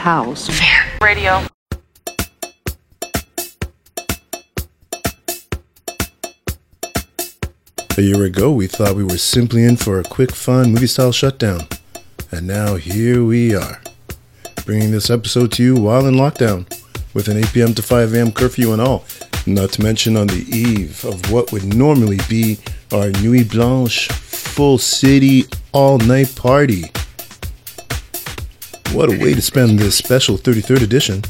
House. Fair Radio. A year ago, we thought we were simply in for a quick, fun movie style shutdown. And now here we are, bringing this episode to you while in lockdown, with an 8 p.m. to 5 a.m. curfew and all. Not to mention on the eve of what would normally be our Nuit Blanche full city all night party. What a way to spend this special 33rd edition.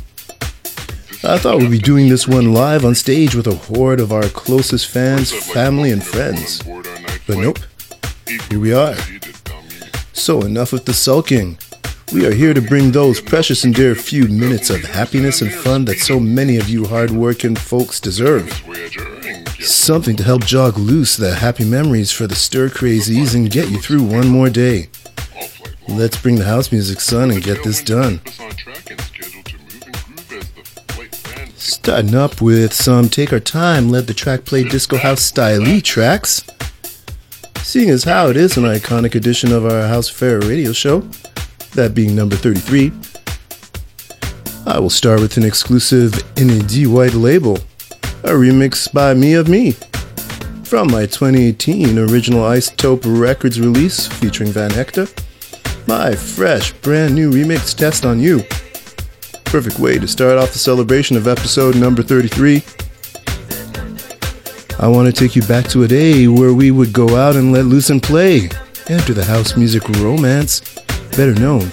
I thought we'd be doing this one live on stage with a horde of our closest fans, family, and friends. But nope, here we are. So enough with the sulking. We are here to bring those precious and dear few minutes of happiness and fun that so many of you hardworking folks deserve. Something to help jog loose the happy memories for the stir crazies and get you through one more day. Let's bring the house music, son, and get this done. Starting up with some Take Our Time, let the track play disco house style tracks. Seeing as how it is an iconic edition of our House Affair radio show, that being number 33, I will start with an exclusive NAD white label, a remix by Me of Me, from my 2018 original Isotope Records release featuring Van Hector, my fresh brand new remix test on you. Perfect way to start off the celebration of episode number 33. I want to take you back to a day where we would go out and let loose and play. Enter the house music romance, better known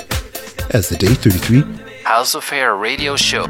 as the Day 33 House Affair Radio Show.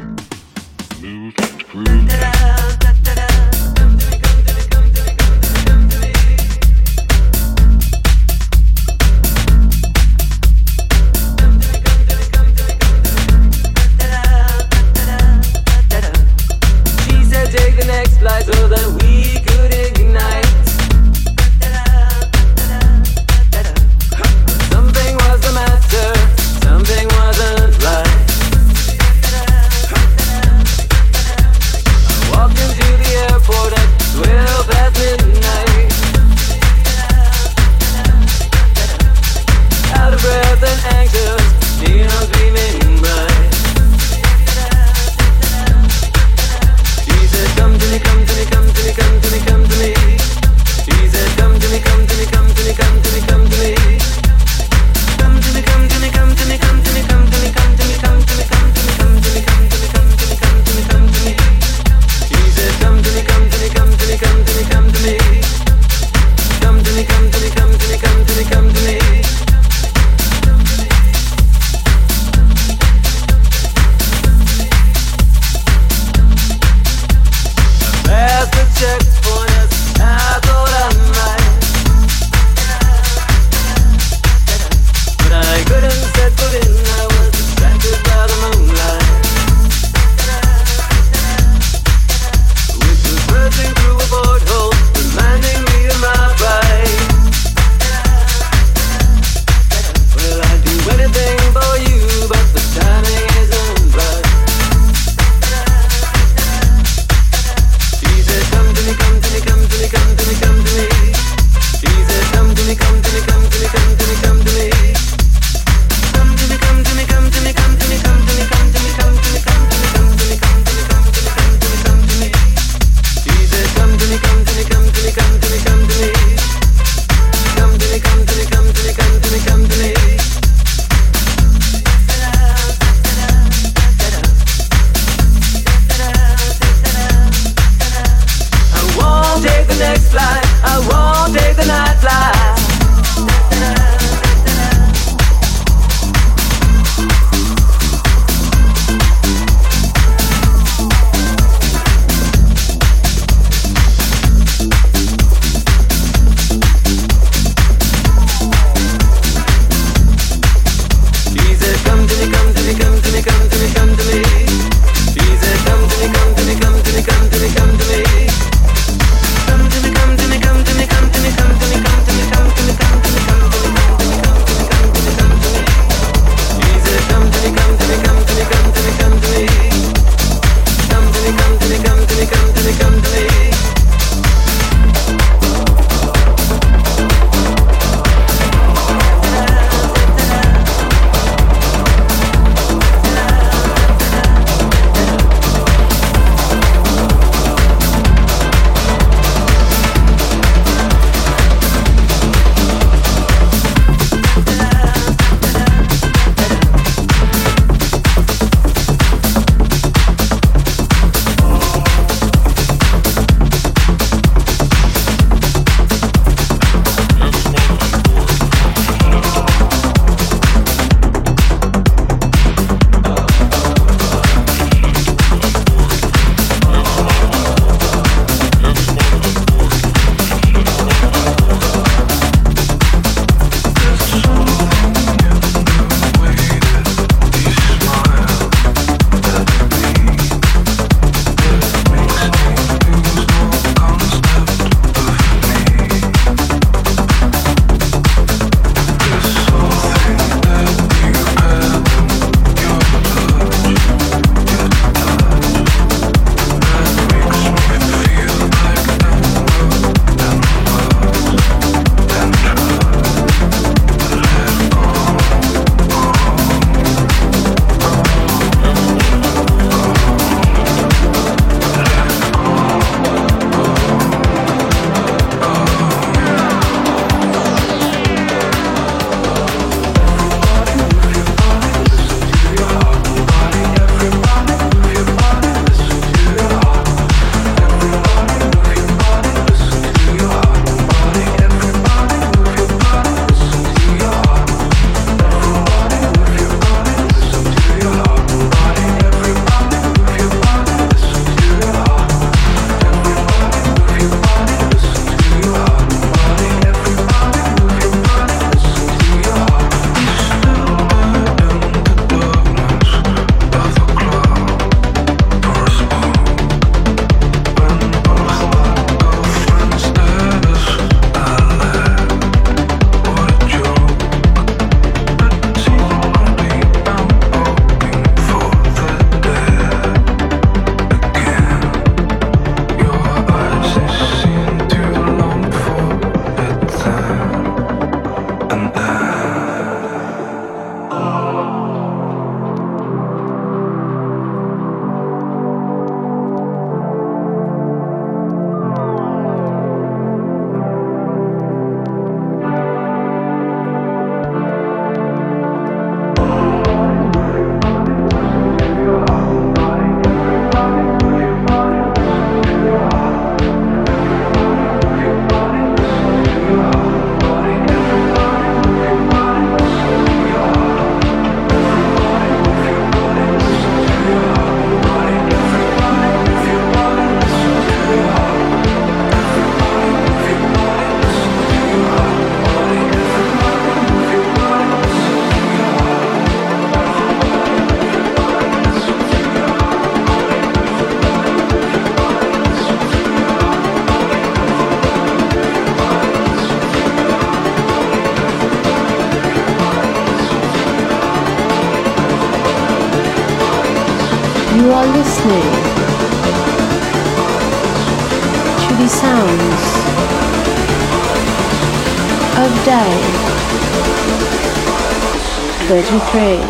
language and phrase.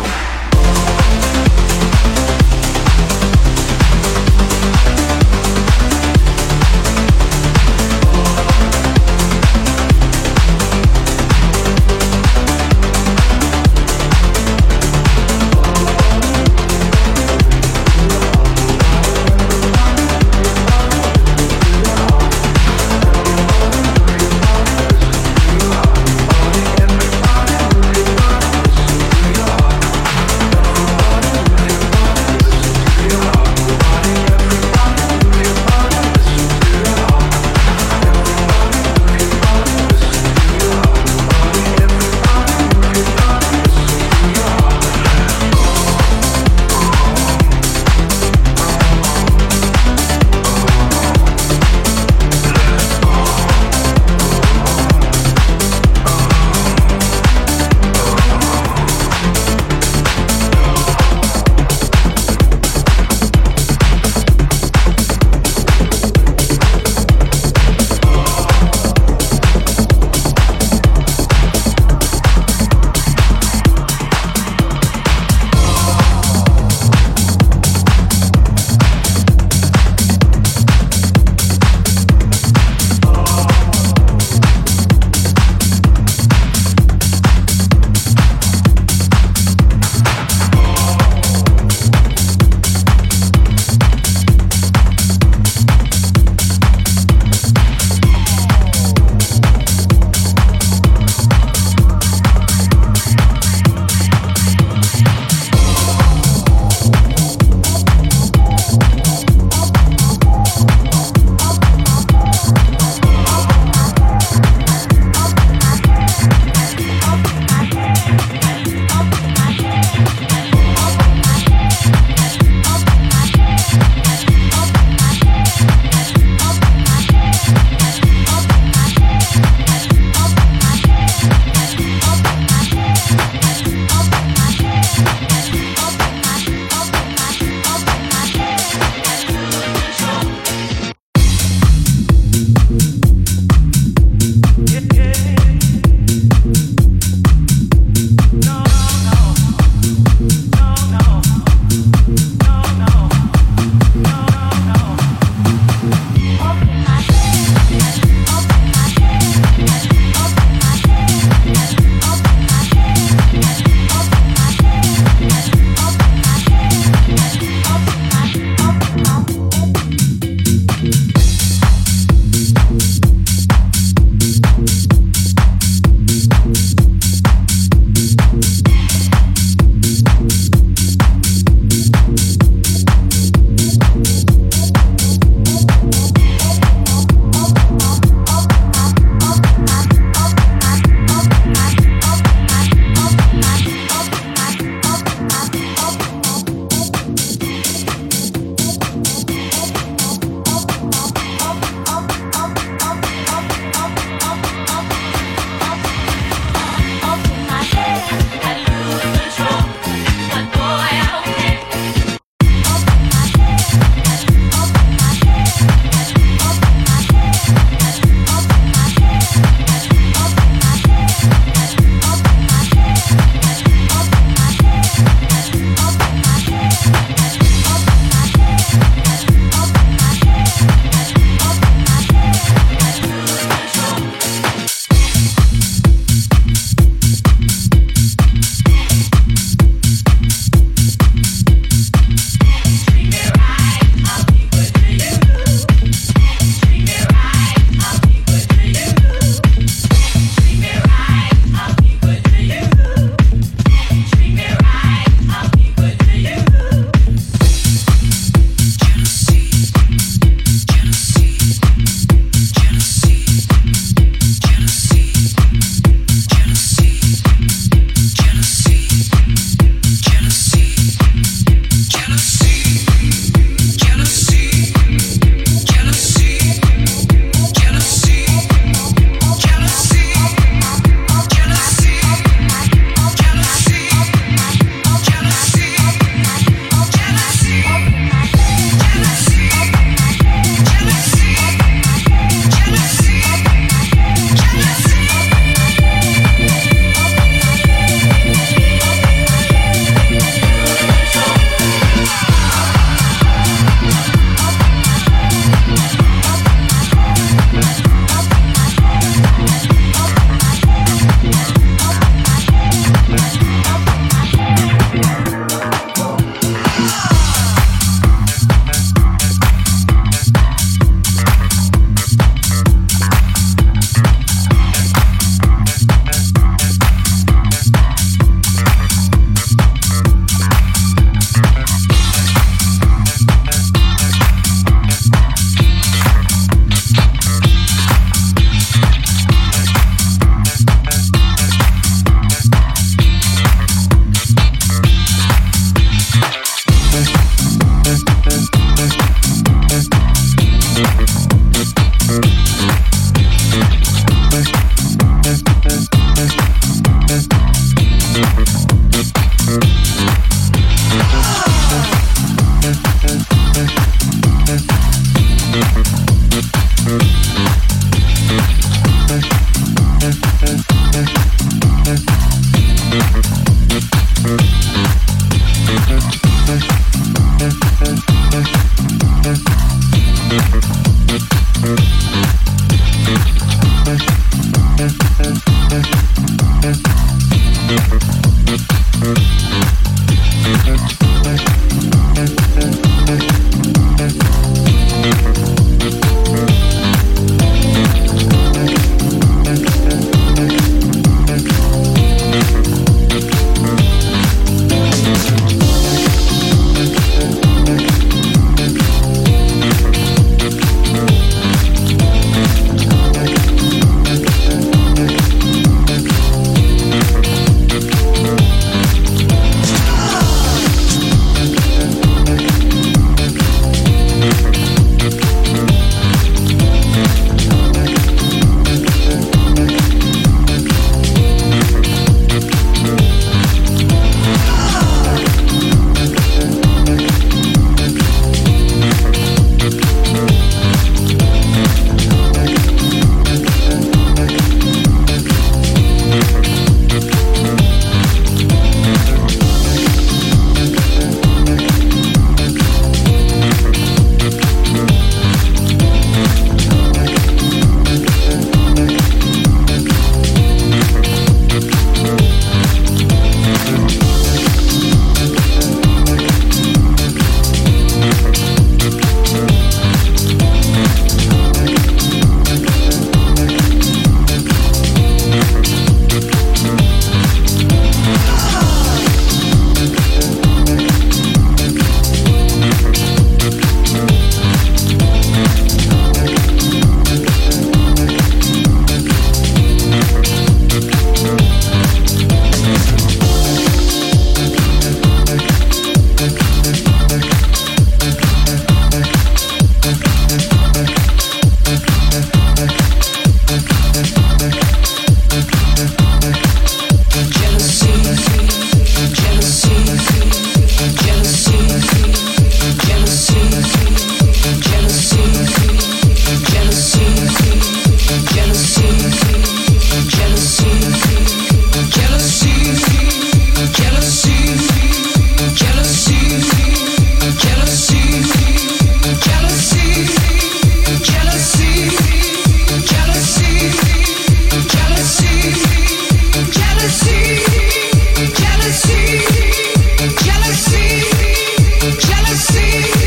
33.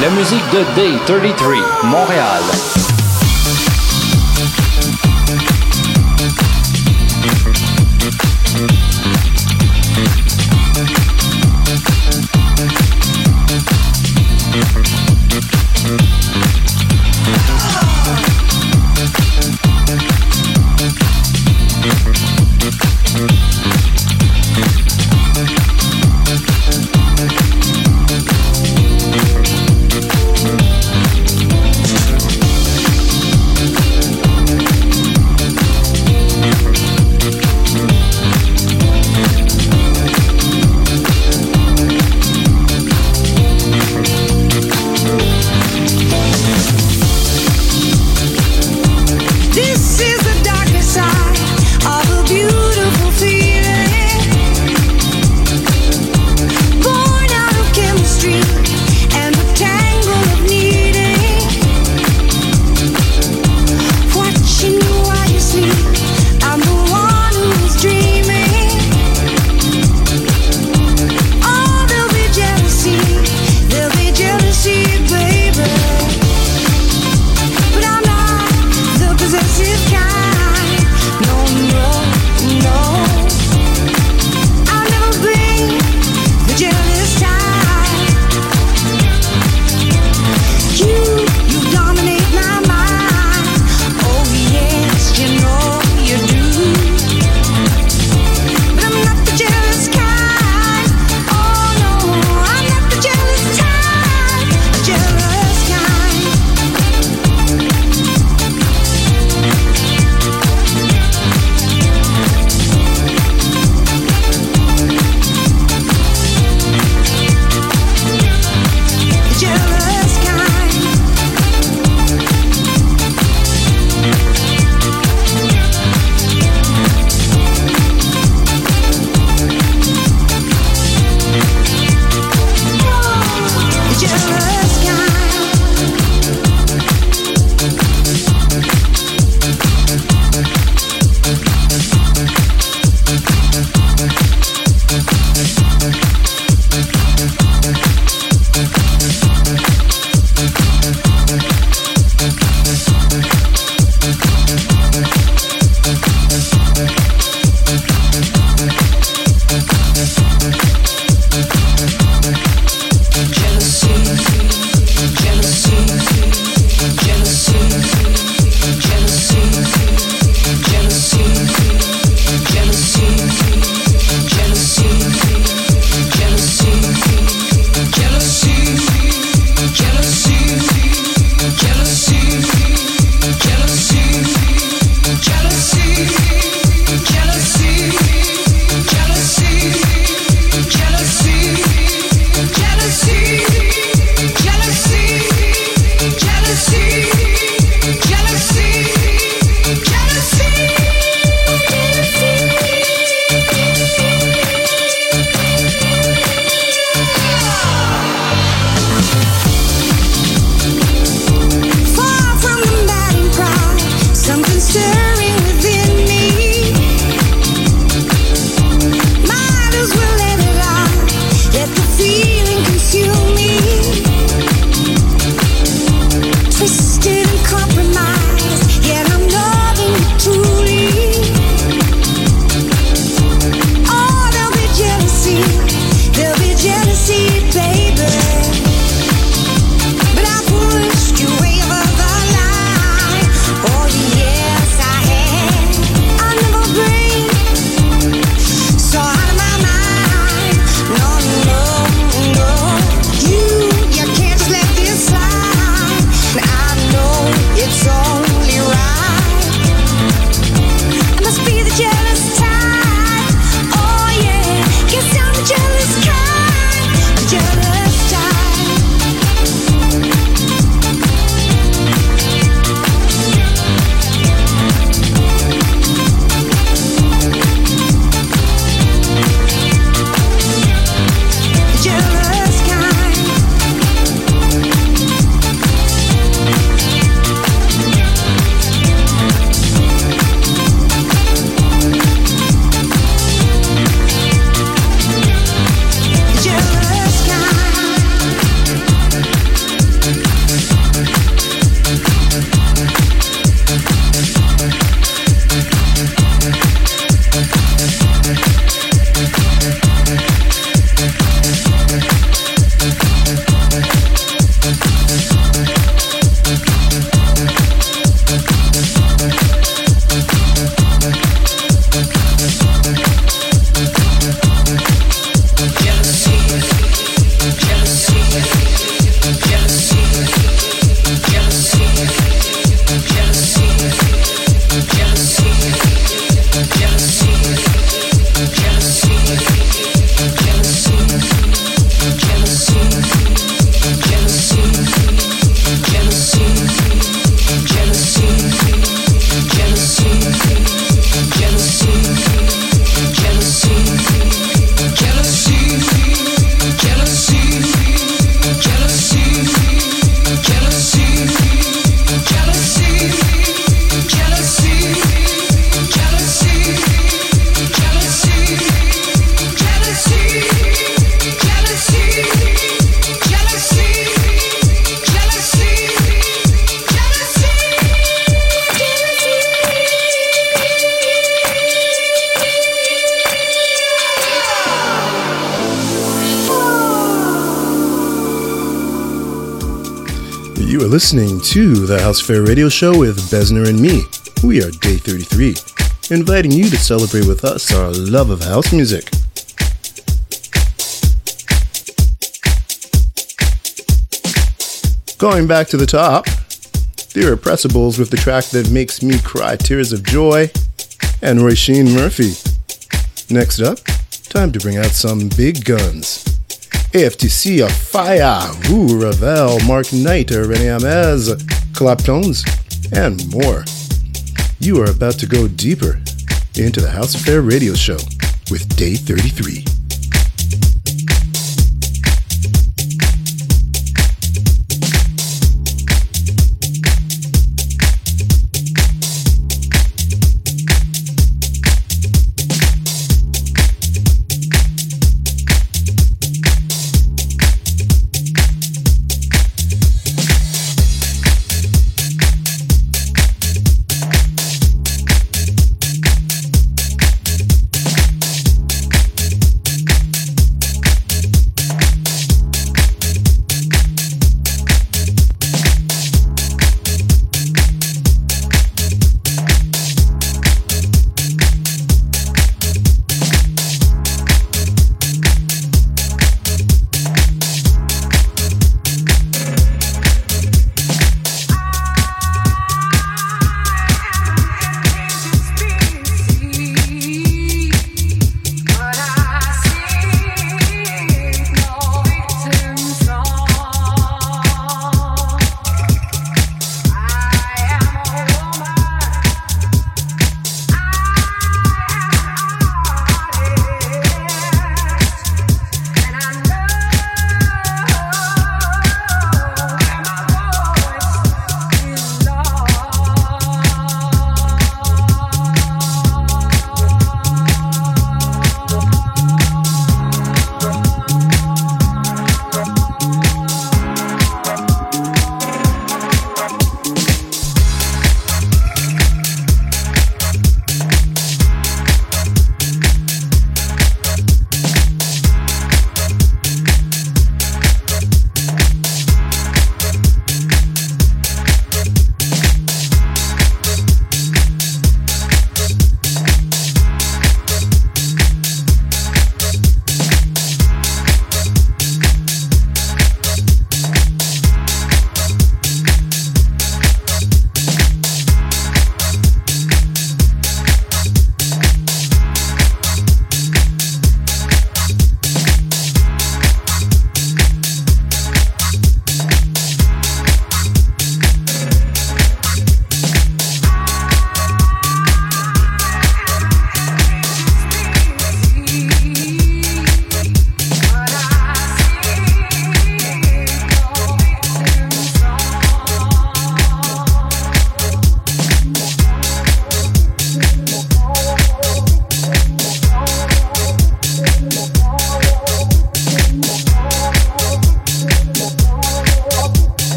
la musique de Day 33, Montréal. House Affair Radio Show with Besner and me. We are day 33, inviting you to celebrate with us our love of house music. Going back to the top, the Irrepressibles with the track that makes me cry tears of joy, and Roisin Murphy. Next up, time to bring out some big guns. ATFC, of Fire, Woo, Ravel, Mark Knight, René Amesz, Claptones, and more. You are about to go deeper into the House Affair radio show with Day 33.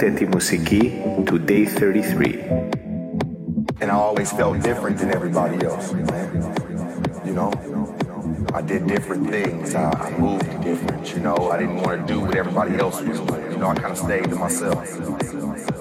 Musiki to day 33. And I always felt different than everybody else. You know? I did different things. I, I moved different, you know? I didn't want to do what everybody else was doing. You know, I kind of stayed to myself.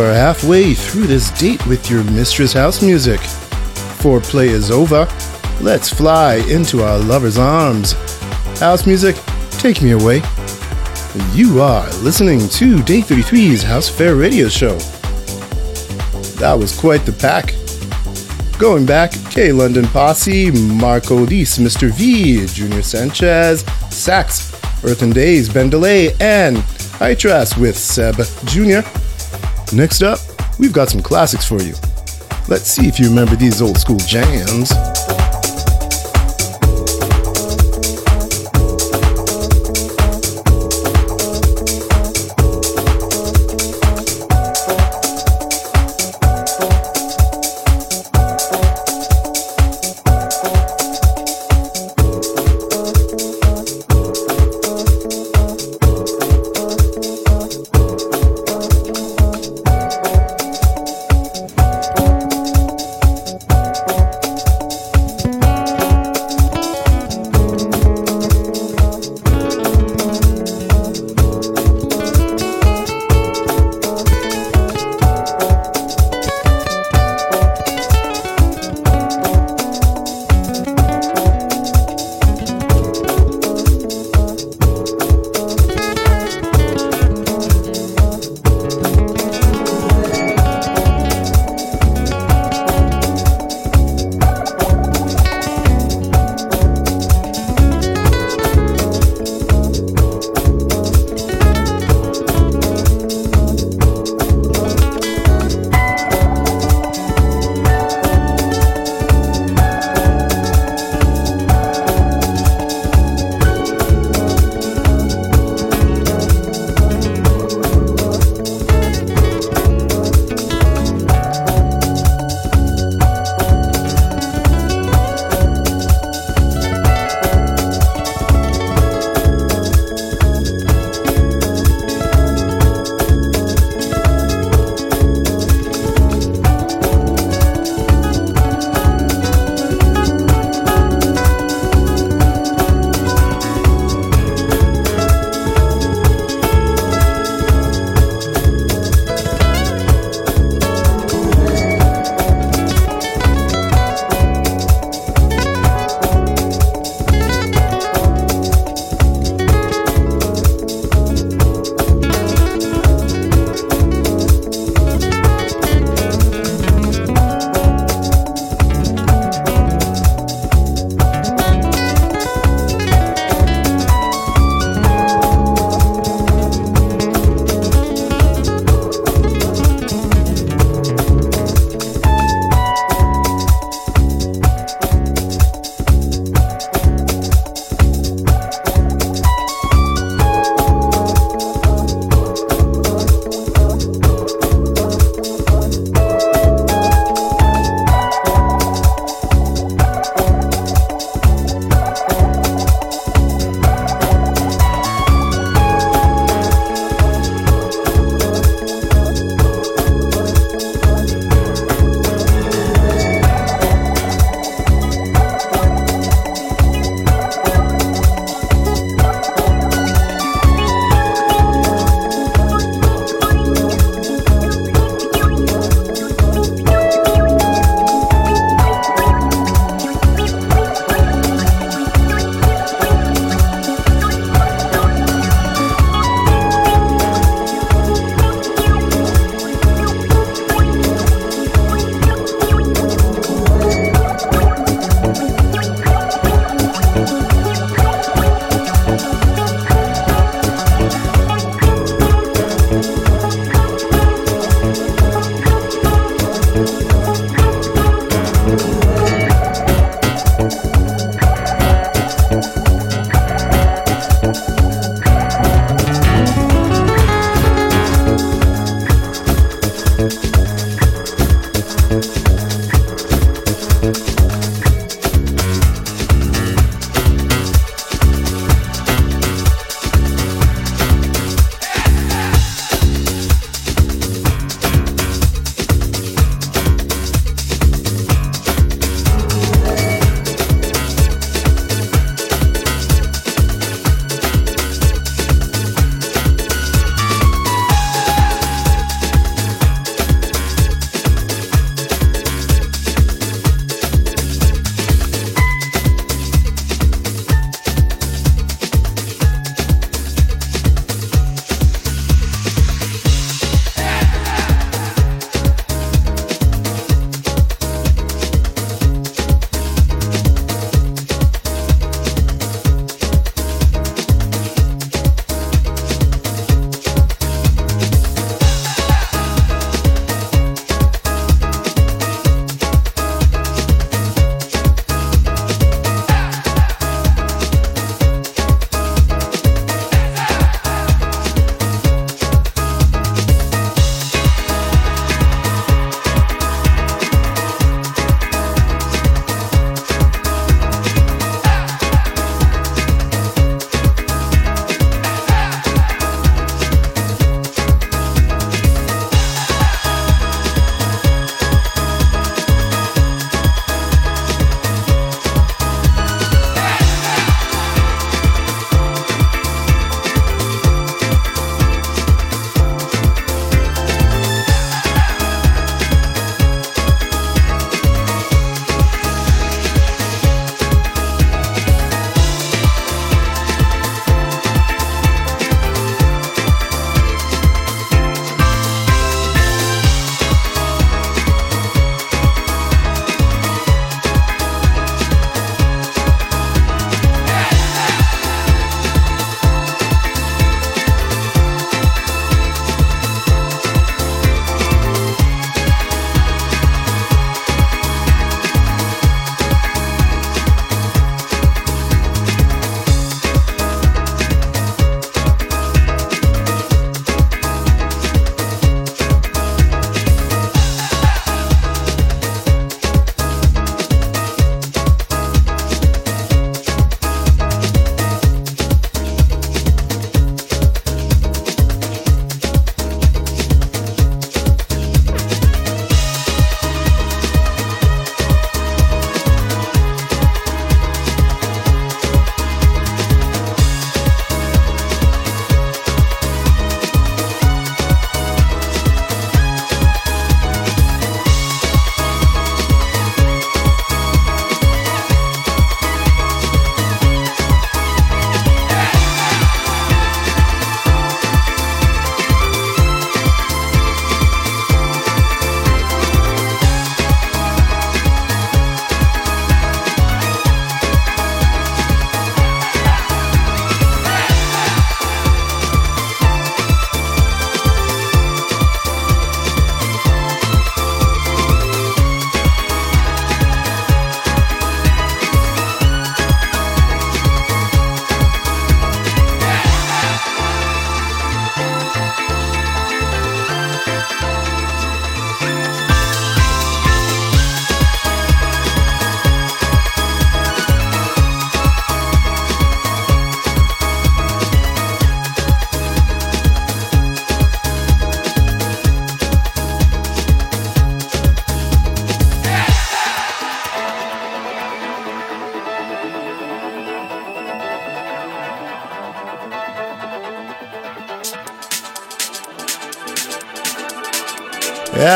Are halfway through this date with your mistress house music. Foreplay is over. Let's fly into our lover's arms. House music, take me away. You are listening to Day 33's House Affair Radio Show. That was quite the pack. Going back, K London Posse, Marco Lys, Mr. V, Junior Sanchez, Sax, Earth and Days, Ben DeLay, and Hytras with Seb Jr. Next up, we've got some classics for you. Let's see if you remember these old school jams.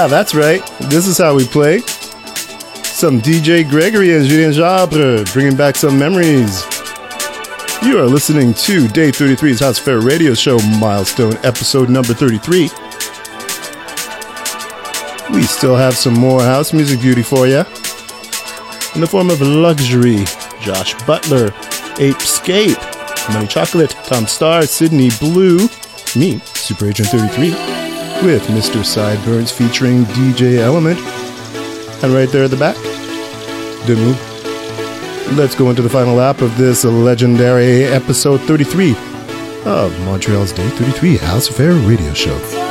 Yeah, that's right. This is how we play. Some DJ Gregory and Julien Jabre bringing back some memories. You are listening to Day 33's House Affair Radio Show milestone episode number 33. We still have some more house music beauty for you. In the form of Luxury, Josh Butler, Apescape, Money Chocolate, Tom Starr, Sydney Blu, me, Super Agent 33, with Mr. Sideburns featuring DJ Element. And right there at the back, Demu. Let's go into the final lap of this legendary episode 33 of Montreal's Day 33 House Affair Radio Show.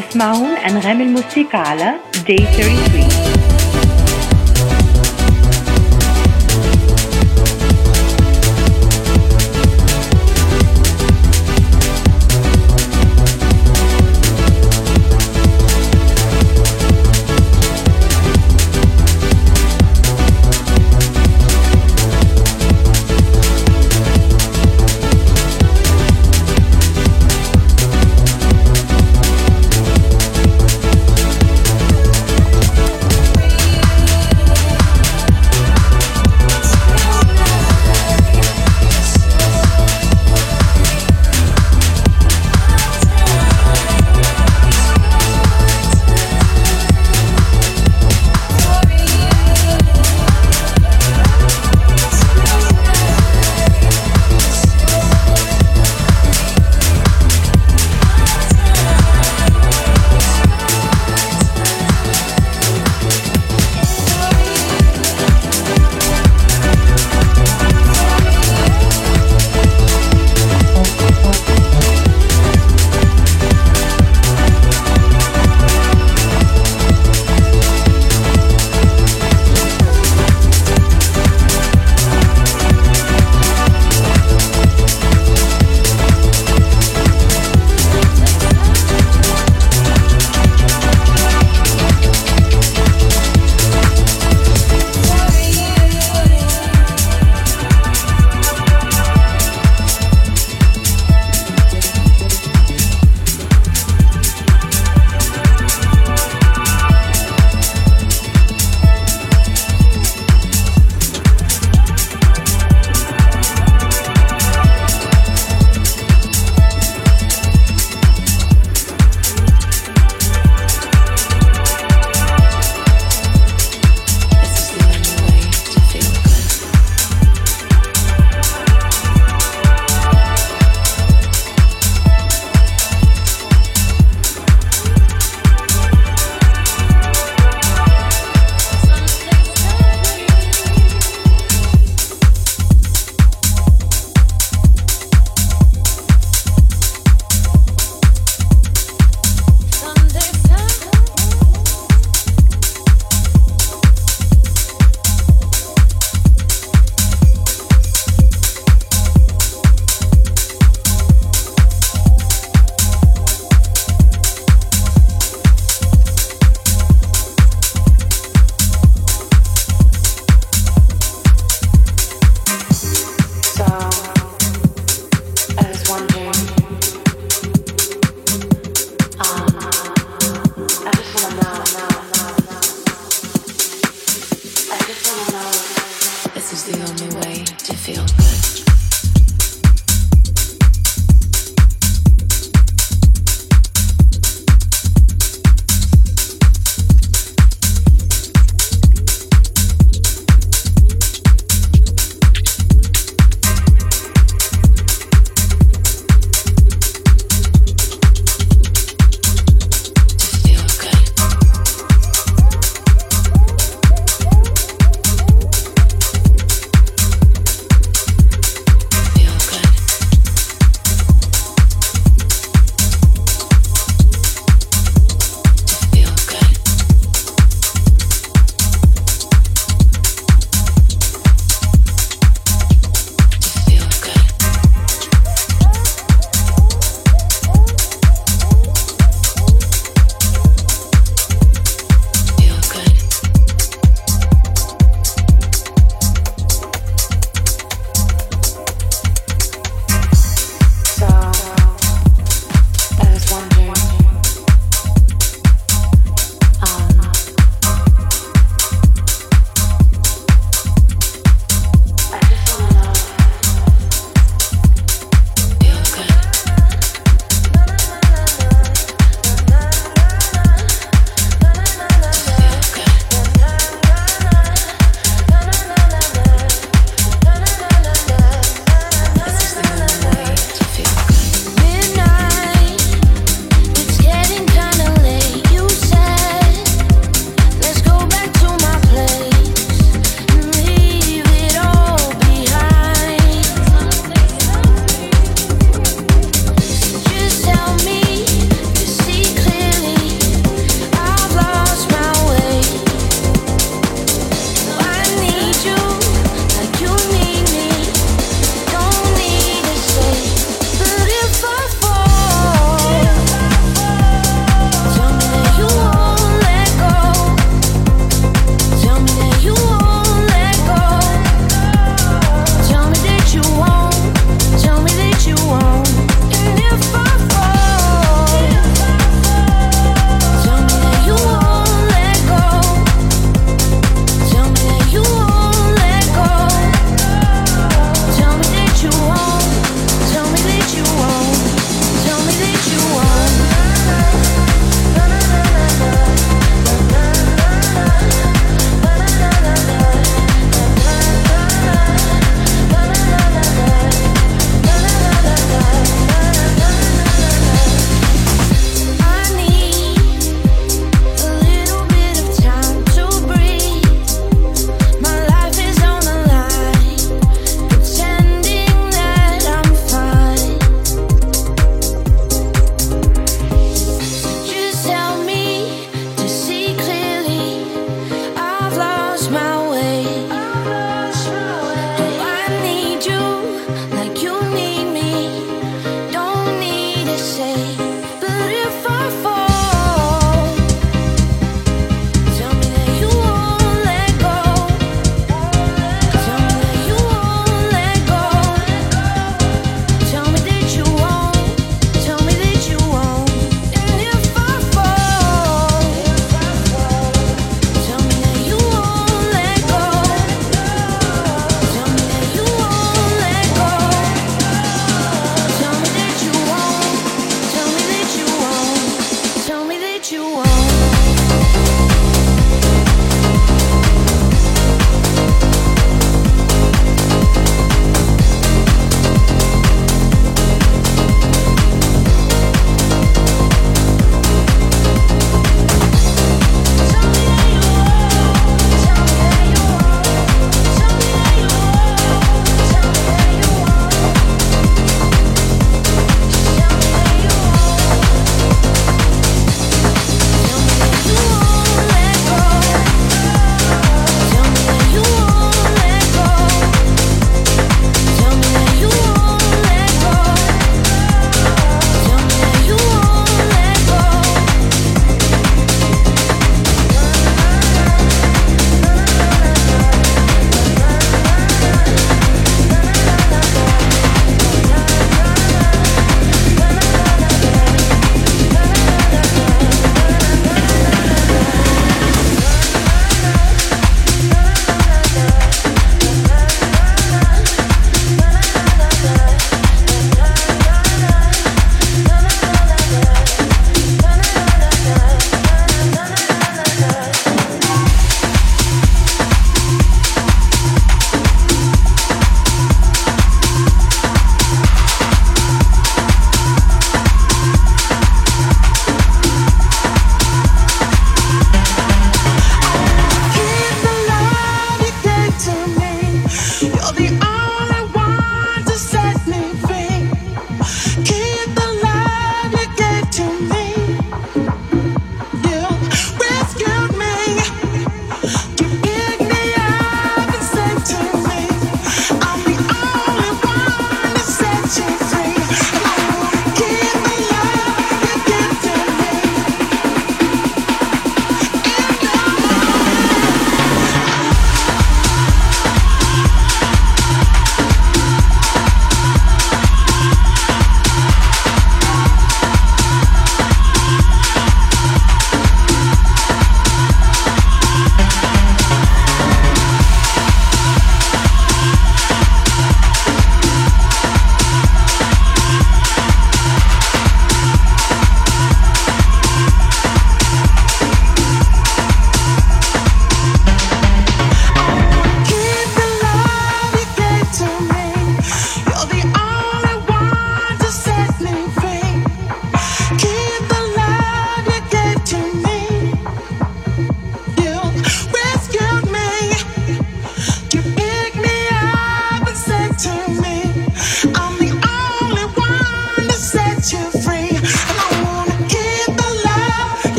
تسمعون أنغام الموسيقى على Day 33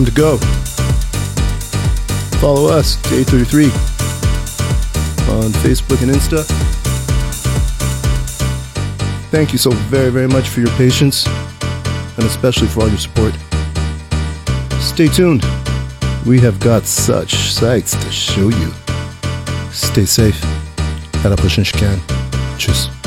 time to go. Follow us, Day33, on Facebook and Insta. Thank you so very, very much for your patience, and especially for all your support. Stay tuned. We have got such sights to show you. Stay safe. At a push and Tschüss.